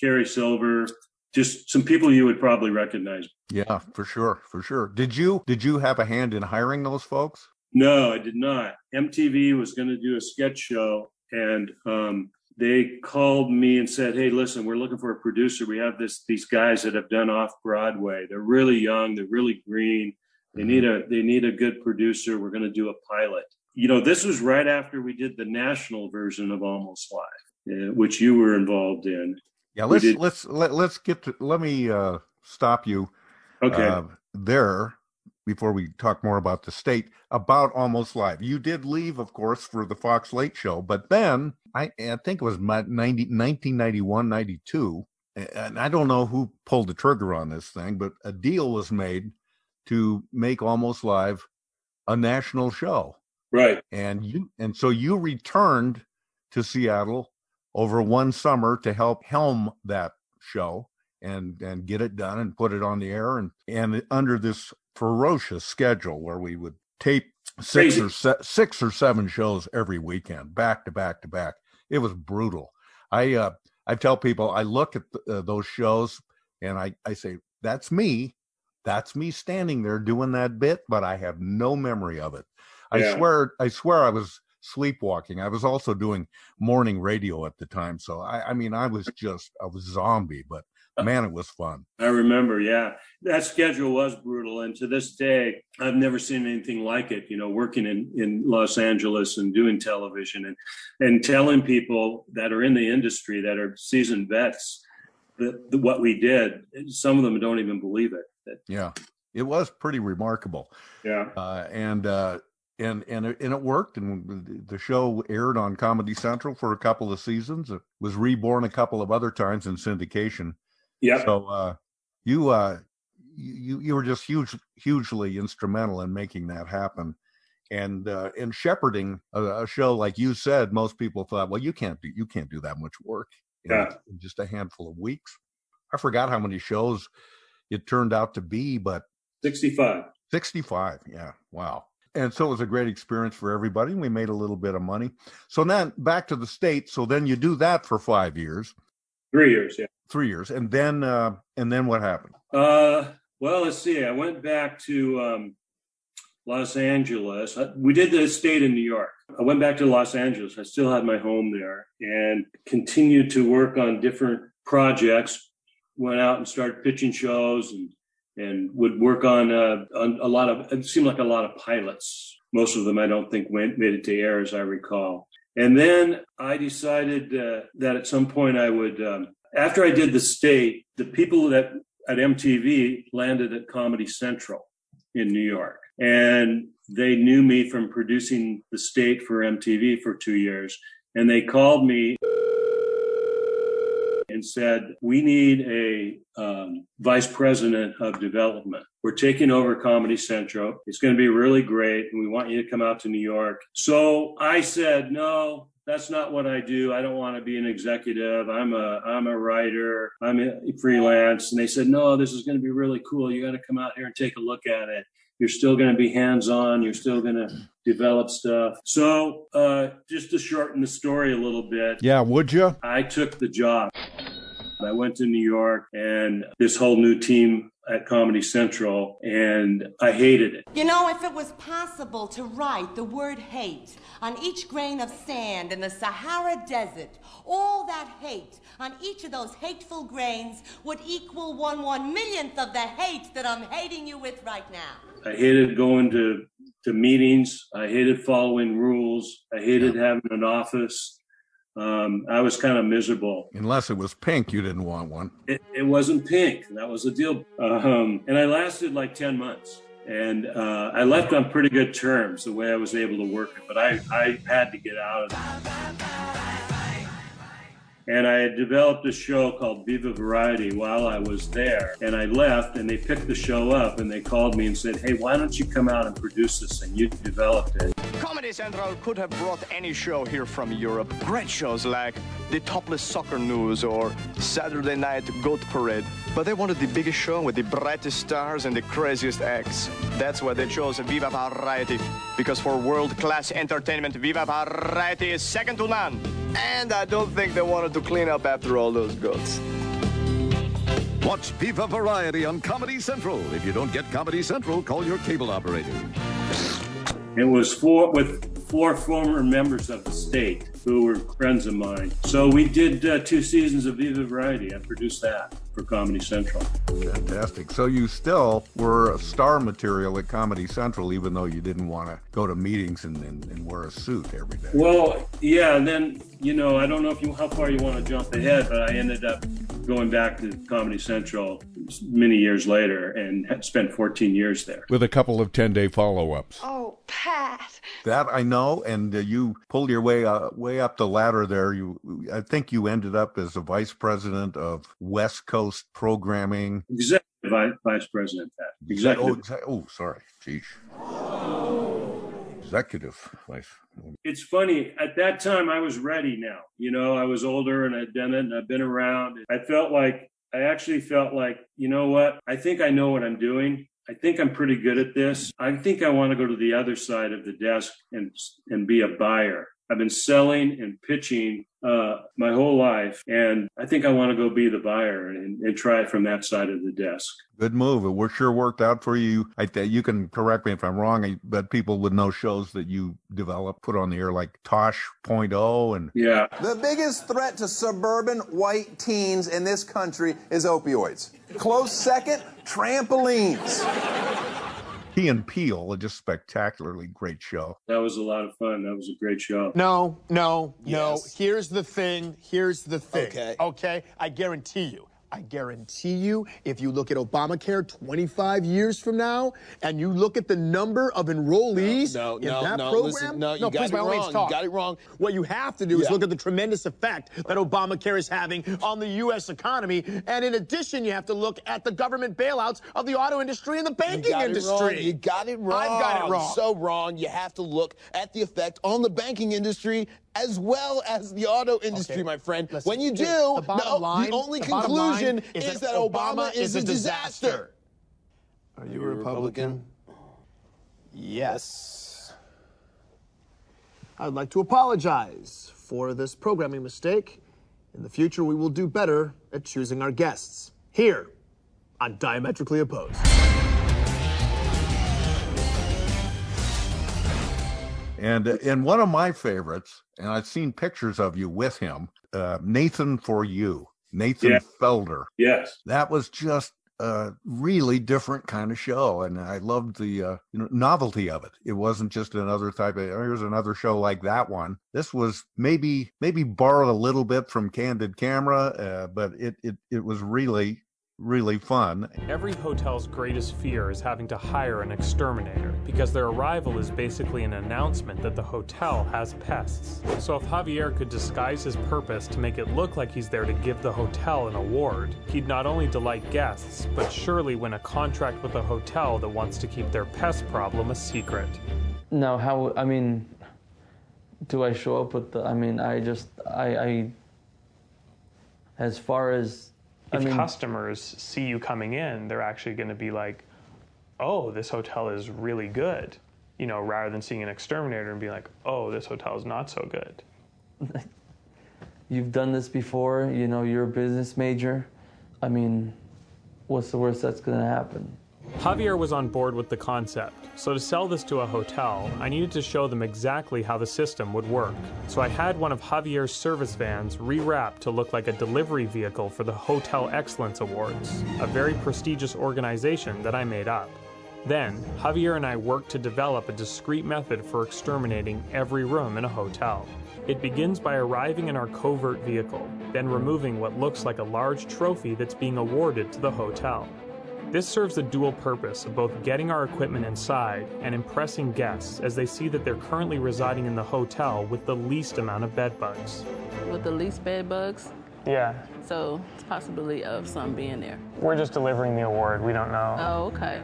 Kerri Silver, just some people you would probably recognize. Yeah, for sure, for sure. Did you did you have a hand in hiring those folks? No, I did not. MTV was going to do a sketch show, and um, they called me and said, "Hey, listen, we're looking for a producer. We have this these guys that have done off Broadway. They're really young. They're really green. They need a they need a good producer. We're going to do a pilot." You know, this was right after we did the national version of Almost Live, uh, which you were involved in. Yeah, let's did- let's let, let's get to let me uh stop you Okay. uh, there before we talk more about the state about almost live. You did leave, of course, for the Fox Late Show, but then I, I think it was my 90, 1991, 92, and I don't know who pulled the trigger on this thing, but a deal was made to make almost live a national show. Right. And you and so you returned to Seattle over one summer to help helm that show and and get it done and put it on the air and and under this ferocious schedule where we would tape six Crazy. or se- six or seven shows every weekend back to back to back it was brutal i uh i tell people i look at uh, those shows and i i say that's me that's me standing there doing that bit but i have no memory of it i Yeah. swear i swear i was sleepwalking i was also doing morning radio at the time so i i mean i was just a zombie but uh, man it was fun I remember, yeah. That schedule was brutal. And to this day, I've never seen anything like it, you know, working in, in Los Angeles and doing television and, and telling people that are in the industry that are seasoned vets that, that what we did. Some of them don't even believe it. That, yeah it was pretty remarkable yeah. uh, and uh, and and it, and it worked. And the show aired on Comedy Central for a couple of seasons. It was reborn a couple of other times in syndication. Yeah. So uh, you uh, you you were just huge hugely instrumental in making that happen. And uh, and shepherding a, a show like you said, most people thought, well, you can't do you can't do that much work in, Yeah. in just a handful of weeks. I forgot how many shows it turned out to be, but 65. 65. Yeah. Wow. And so it was a great experience for everybody. We made a little bit of money. So then back to the state. So then you do that for five years, Three years, yeah. three years, and then uh, and then what happened? Uh, well, let's see. I went back to um, Los Angeles. We did the state in New York. I went back to Los Angeles. I still had my home there and continued to work on different projects. Went out and started pitching shows and and would work on, uh, on a lot of. It seemed like a lot of pilots. Most of them, I don't think, went made it to air, as I recall. And then I decided uh, that at some point I would, um, after I did the state, the people that at MTV landed at Comedy Central in New York. And they knew me from producing the state for MTV for two years. And they called me and said, We need a um, vice president of development. We're taking over Comedy Central. It's going to be really great. And we want you to come out to New York. So I said, No, that's not what I do. I don't want to be an executive. I'm a I'm a writer. I'm a freelance. And they said, no, this is going to be really cool. You got to come out here and take a look at it. You're still going to be hands on. You're still going to develop stuff. So uh, just to shorten the story a little bit, Yeah, would you? I took the job. I went to New York and this whole new team at Comedy Central, and I hated it. You know, if it was possible to write the word hate on each grain of sand in the Sahara Desert, all that hate on each of those hateful grains would equal one one millionth of the hate that I'm hating you with right now. I hated going to to meetings. I hated following rules. I hated having an office. Um, I was kind of miserable. Unless it was pink, you didn't want one. It, it wasn't pink. That was the deal. Um, and I lasted like 10 months. And uh, I left on pretty good terms the way I was able to work it. But I, I had to get out of it. And I had developed a show called Viva Variety while I was there. And I left and they picked the show up and they called me and said, Hey, why don't you come out and produce this thing? You developed it. Comedy Central could have brought any show here from Europe. Great shows like The Topless Soccer News or Saturday Night Goat Parade. But they wanted the biggest show with the brightest stars and the craziest acts. That's why they chose Viva Variety. Because for world class entertainment, Viva Variety is second to none. And I don't think they wanted to clean up after all those goats. Watch Viva Variety on Comedy Central. If you don't get Comedy Central, call your cable operator. It was four with four former members of the state who were friends of mine. So we did uh, two seasons of Viva Variety. I produced that for Comedy Central. Fantastic. So you still were star material at Comedy Central, even though you didn't want to go to meetings and, and, and wear a suit every day. Well, yeah. And then you know, I don't know if you how far you want to jump ahead, but I ended up going back to Comedy Central many years later and had spent 14 years there. With a couple of 10 day follow ups. Oh, Pat. That I know, and uh, you pulled your way uh, way up the ladder there. You, I think you ended up as a vice president of West Coast programming. Executive vice, vice president, Pat. Executive. Oh, exe- oh, sorry, Geesh. Executive vice. it's funny at that time i was ready now you know i was older and i'd done it and I'd been around. I felt like i actually felt like you know what i think i know what i'm doing. I think i'm pretty good at this. I think i want to go to the other side of the desk and and be a buyer i've been selling and pitching uh, my whole life and i think i want to go be the buyer and, and try it from that side of the desk Good move. It wor- sure worked out for you. I th- you can correct me if I'm wrong, but people would know shows that you developed, put on the air like Tosh Tosh.0 and yeah. The biggest threat to suburban white teens in this country is opioids. Close second, trampolines. Key and Peele, a just spectacularly great show. that was a lot of fun that was a great show No, no, no. Here's the thing. Here's the thing. Okay. Okay. I guarantee you. I guarantee you, if you look at Obamacare 25 years from now, and you look at the number of enrollees No, no, in no, that no, program, listen, no, you no, got please, it wrong. You got it wrong. What you have to do is look at the tremendous effect that Obamacare is having on the U.S. economy, and in addition, you have to look at the government bailouts of the auto industry and the banking it industry. You got it wrong. I've got it wrong. So wrong. You have to look at the effect on the banking industry as well as the auto industry, Okay. my friend. Listen, when you do, the bottom no, line- the only the conclusion is is, that that Obama, is, a disaster. Are you a Republican? Yes. I'd like to apologize for this programming mistake. In the future, we will do better at choosing our guests. Here on Diametrically Opposed. And and one of my favorites, and I've seen pictures of you with him, uh, Nathan for You, Nathan Yeah. Fielder. Yes. That was just a really different kind of show, and I loved the uh, you know, novelty of it. It wasn't just another type of here's another show like that one. This was maybe maybe borrowed a little bit from Candid Camera, uh, but it it it was really really fun. Every hotel's greatest fear is having to hire an exterminator because their arrival is basically an announcement that the hotel has pests. So if Javier could disguise his purpose to make it look like he's there to give the hotel an award, he'd not only delight guests, but surely win a contract with a hotel that wants to keep their pest problem a secret. Now, how? I mean, do I show up with the? I mean, I just I I. As far as I If mean, customers see you coming in, they're actually going to be like, "Oh, this hotel is really good," you know, rather than seeing an exterminator and be like, "Oh, this hotel is not so good." you've done this before. You know, you're a business major. I mean, what's the worst that's gonna happen? Javier was on board with the concept, so to sell this to a hotel, I needed to show them exactly how the system would work. So I had one of Javier's service vans rewrapped to look like a delivery vehicle for the Hotel Excellence Awards, a very prestigious organization that I made up. Then, Javier and I worked to develop a discreet method for exterminating every room in a hotel. It begins by arriving in our covert vehicle, then removing what looks like a large trophy that's being awarded to the hotel. This serves the dual purpose of both getting our equipment inside and impressing guests as they see that they're currently residing in the hotel with the least amount of bed bugs. with the least bed bugs. Yeah, So it's possibility of some being there. we're just delivering the award. We don't know. Oh, okay.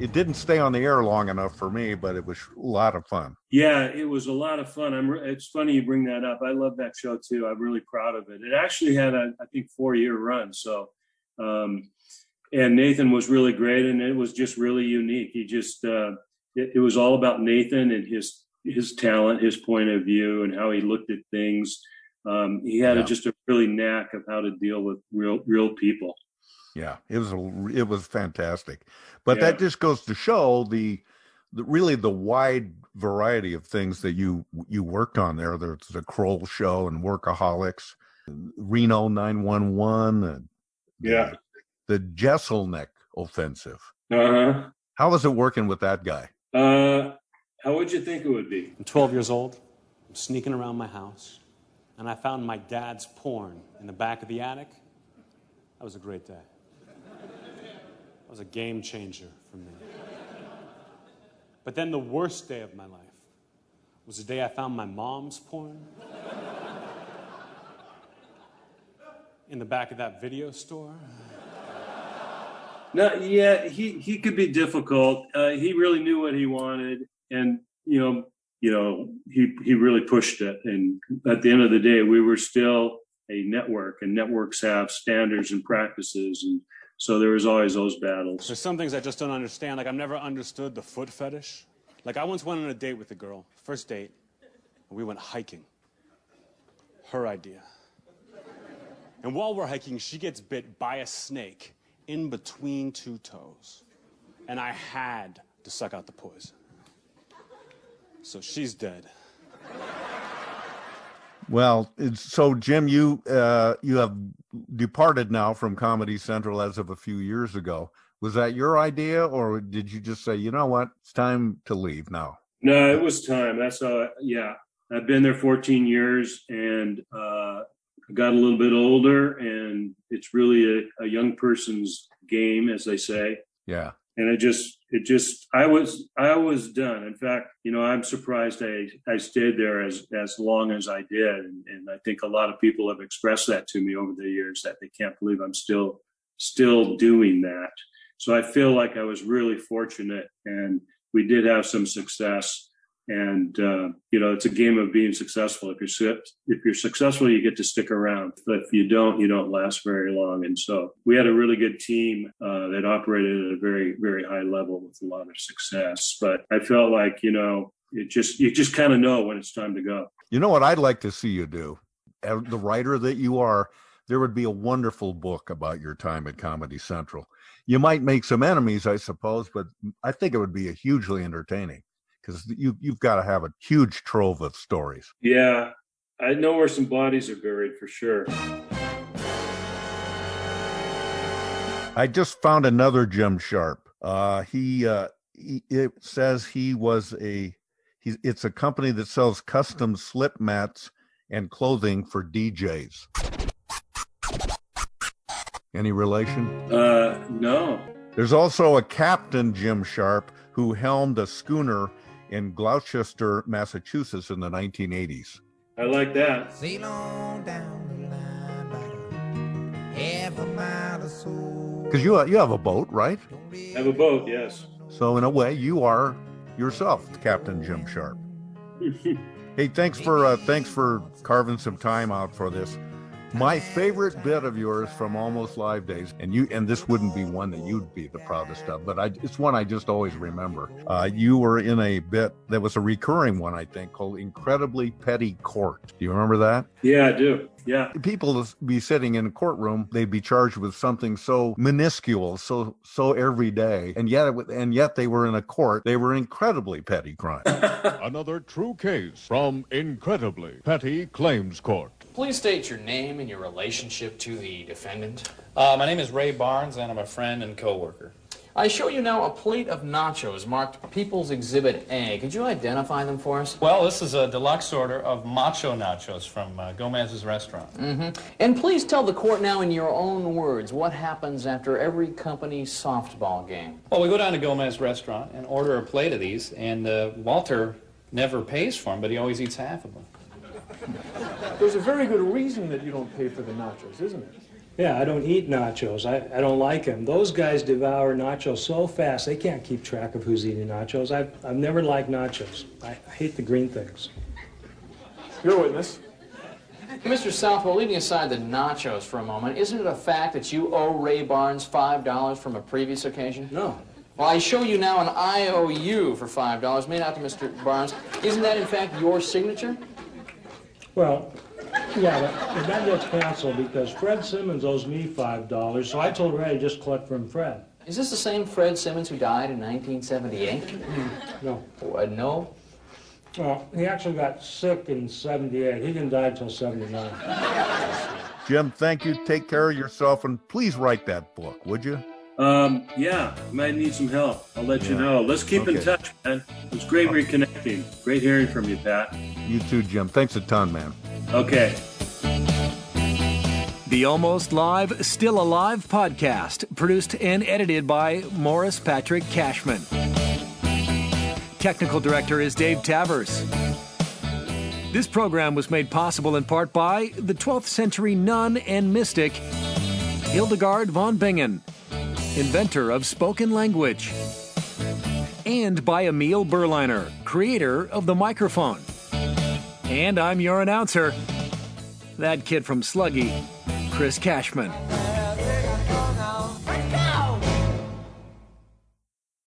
It didn't stay on the air long enough for me, but it was a lot of fun. Yeah, it was a lot of fun. I'm. re- It's funny you bring that up. I love that show too. I'm really proud of it. It actually had a, I think, four year run. So, um, and Nathan was really great, and it was just really unique. He just, uh, it, it was all about Nathan and his his talent, his point of view, and how he looked at things. Um, he had a, just a really knack of how to deal with real real people. Yeah, it was a, it was fantastic, but Yeah. that just goes to show the, the really the wide variety of things that you you worked on there. There's the Kroll Show and Workaholics, Reno 911, and Yeah. The Jeselnik offensive. Uh huh. How was it working with that guy? Uh, how would you think it would be? I'm 12 years old. I'm sneaking around my house, and I found my dad's porn in the back of the attic. That was a great day. That was a game changer for me. But then the worst day of my life was the day I found my mom's porn in the back of that video store. No, yeah, he he could be difficult. Uh, he really knew what he wanted, and you know, you know, he he really pushed it. And at the end of the day, we were still a network, and networks have standards and practices, and so there was always those battles. There's some things I just don't understand. Like, I've never understood the foot fetish. Like, I once went on a date with a girl, first date, and we went hiking. Her idea. And while we're hiking, she gets bit by a snake in between two toes. And I had to suck out the poison. So she's dead. Well, it's, so Jim, you uh, you have departed now from Comedy Central as of a few years ago. Was that your idea, or did you just say, you know what, it's time to leave now? No, it was time. That's uh yeah. I've been there 14 years and uh I got a little bit older and it's really a, a young person's game, as they say. Yeah. And it just it just I was I was done. In fact, you know, I'm surprised I, I stayed there as as long as I did. And, and I think a lot of people have expressed that to me over the years that they can't believe I'm still still doing that. So I feel like I was really fortunate and we did have some success. And uh, you know, it's a game of being successful. If you're if you're successful, you get to stick around. But if you don't, you don't last very long. And so we had a really good team uh, that operated at a very very high level with a lot of success. But I felt like you know, it just you just kind of know when it's time to go. You know what I'd like to see you do? As the writer that you are, there would be a wonderful book about your time at Comedy Central. You might make some enemies, I suppose, but I think it would be hugely entertaining Because you you've got to have a huge trove of stories. Yeah, I know where some bodies are buried for sure. I just found another Jim Sharp. Uh, he, uh, he it says he was a he's it's a company that sells custom slip mats and clothing for DJs. Any relation? Uh, no. There's also a Captain Jim Sharp who helmed a schooner in Gloucester, Massachusetts in the 1980s. I like that. Sail on down the line by half a mile or so. Because you you have a boat, right? I have a boat, yes. So in a way, you are yourself Captain Jim Sharp. Hey, thanks for uh, thanks for carving some time out for this. My favorite bit of yours from Almost Live Days, and you and this wouldn't be one that you'd be the proudest of, but I, it's one I just always remember. Uh, you were in a bit that was a recurring one, I think, called "Incredibly Petty Court." Do you remember that? Yeah, I do. Yeah. People would be sitting in a courtroom, they'd be charged with something so minuscule, so so everyday, and yet it, and yet they were in a court. They were incredibly petty crimes. Another true case from Incredibly Petty Claims Court. Please state your name and your relationship to the defendant. Uh, my name is Ray Barnes, and I'm a friend and coworker. I show you now a plate of nachos marked People's Exhibit A. Could you identify them for us? Well, this is a deluxe order of macho nachos from uh, Gomez's restaurant. Mm-hmm. And please tell the court now in your own words what happens after every company softball game. Well, we go down to Gomez's restaurant and order a plate of these, and uh, Walter never pays for them, but he always eats half of them. There's a very good reason that you don't pay for the nachos, isn't it? Yeah, I don't eat nachos. I, I don't like them. Those guys devour nachos so fast, they can't keep track of who's eating nachos. I've, I've never liked nachos. I, I hate the green things. Your witness. Mr. Southwell, leaving aside the nachos for a moment, isn't it a fact that you owe Ray Barnes $5 from a previous occasion? No. Well, I show you now an IOU for $5 made out to Mr. Barnes. Isn't that, in fact, your signature? Well, yeah, but, but that gets canceled because Fred Simmons owes me $5, so I told Ray to just collect from Fred. Is this the same Fred Simmons who died in 1978? No. Uh, no? Well, he actually got sick in 78. He didn't die until 79. Jim, thank you. Take care of yourself, and please write that book, would you? Um, yeah, might need some help. I'll let you know. Let's keep in touch, man. It was great reconnecting. Great hearing from you, Pat. You too, Jim. Thanks a ton, man. Okay. The Almost Live, Still Alive podcast, produced and edited by Morris Patrick Cashman. Technical director is Dave Tavers. This program was made possible in part by the 12th century nun and mystic Hildegard von Bingen, inventor of spoken language, and by Emil Berliner, creator of the microphone. And I'm your announcer, that kid from Sluggy, Chris Cashman.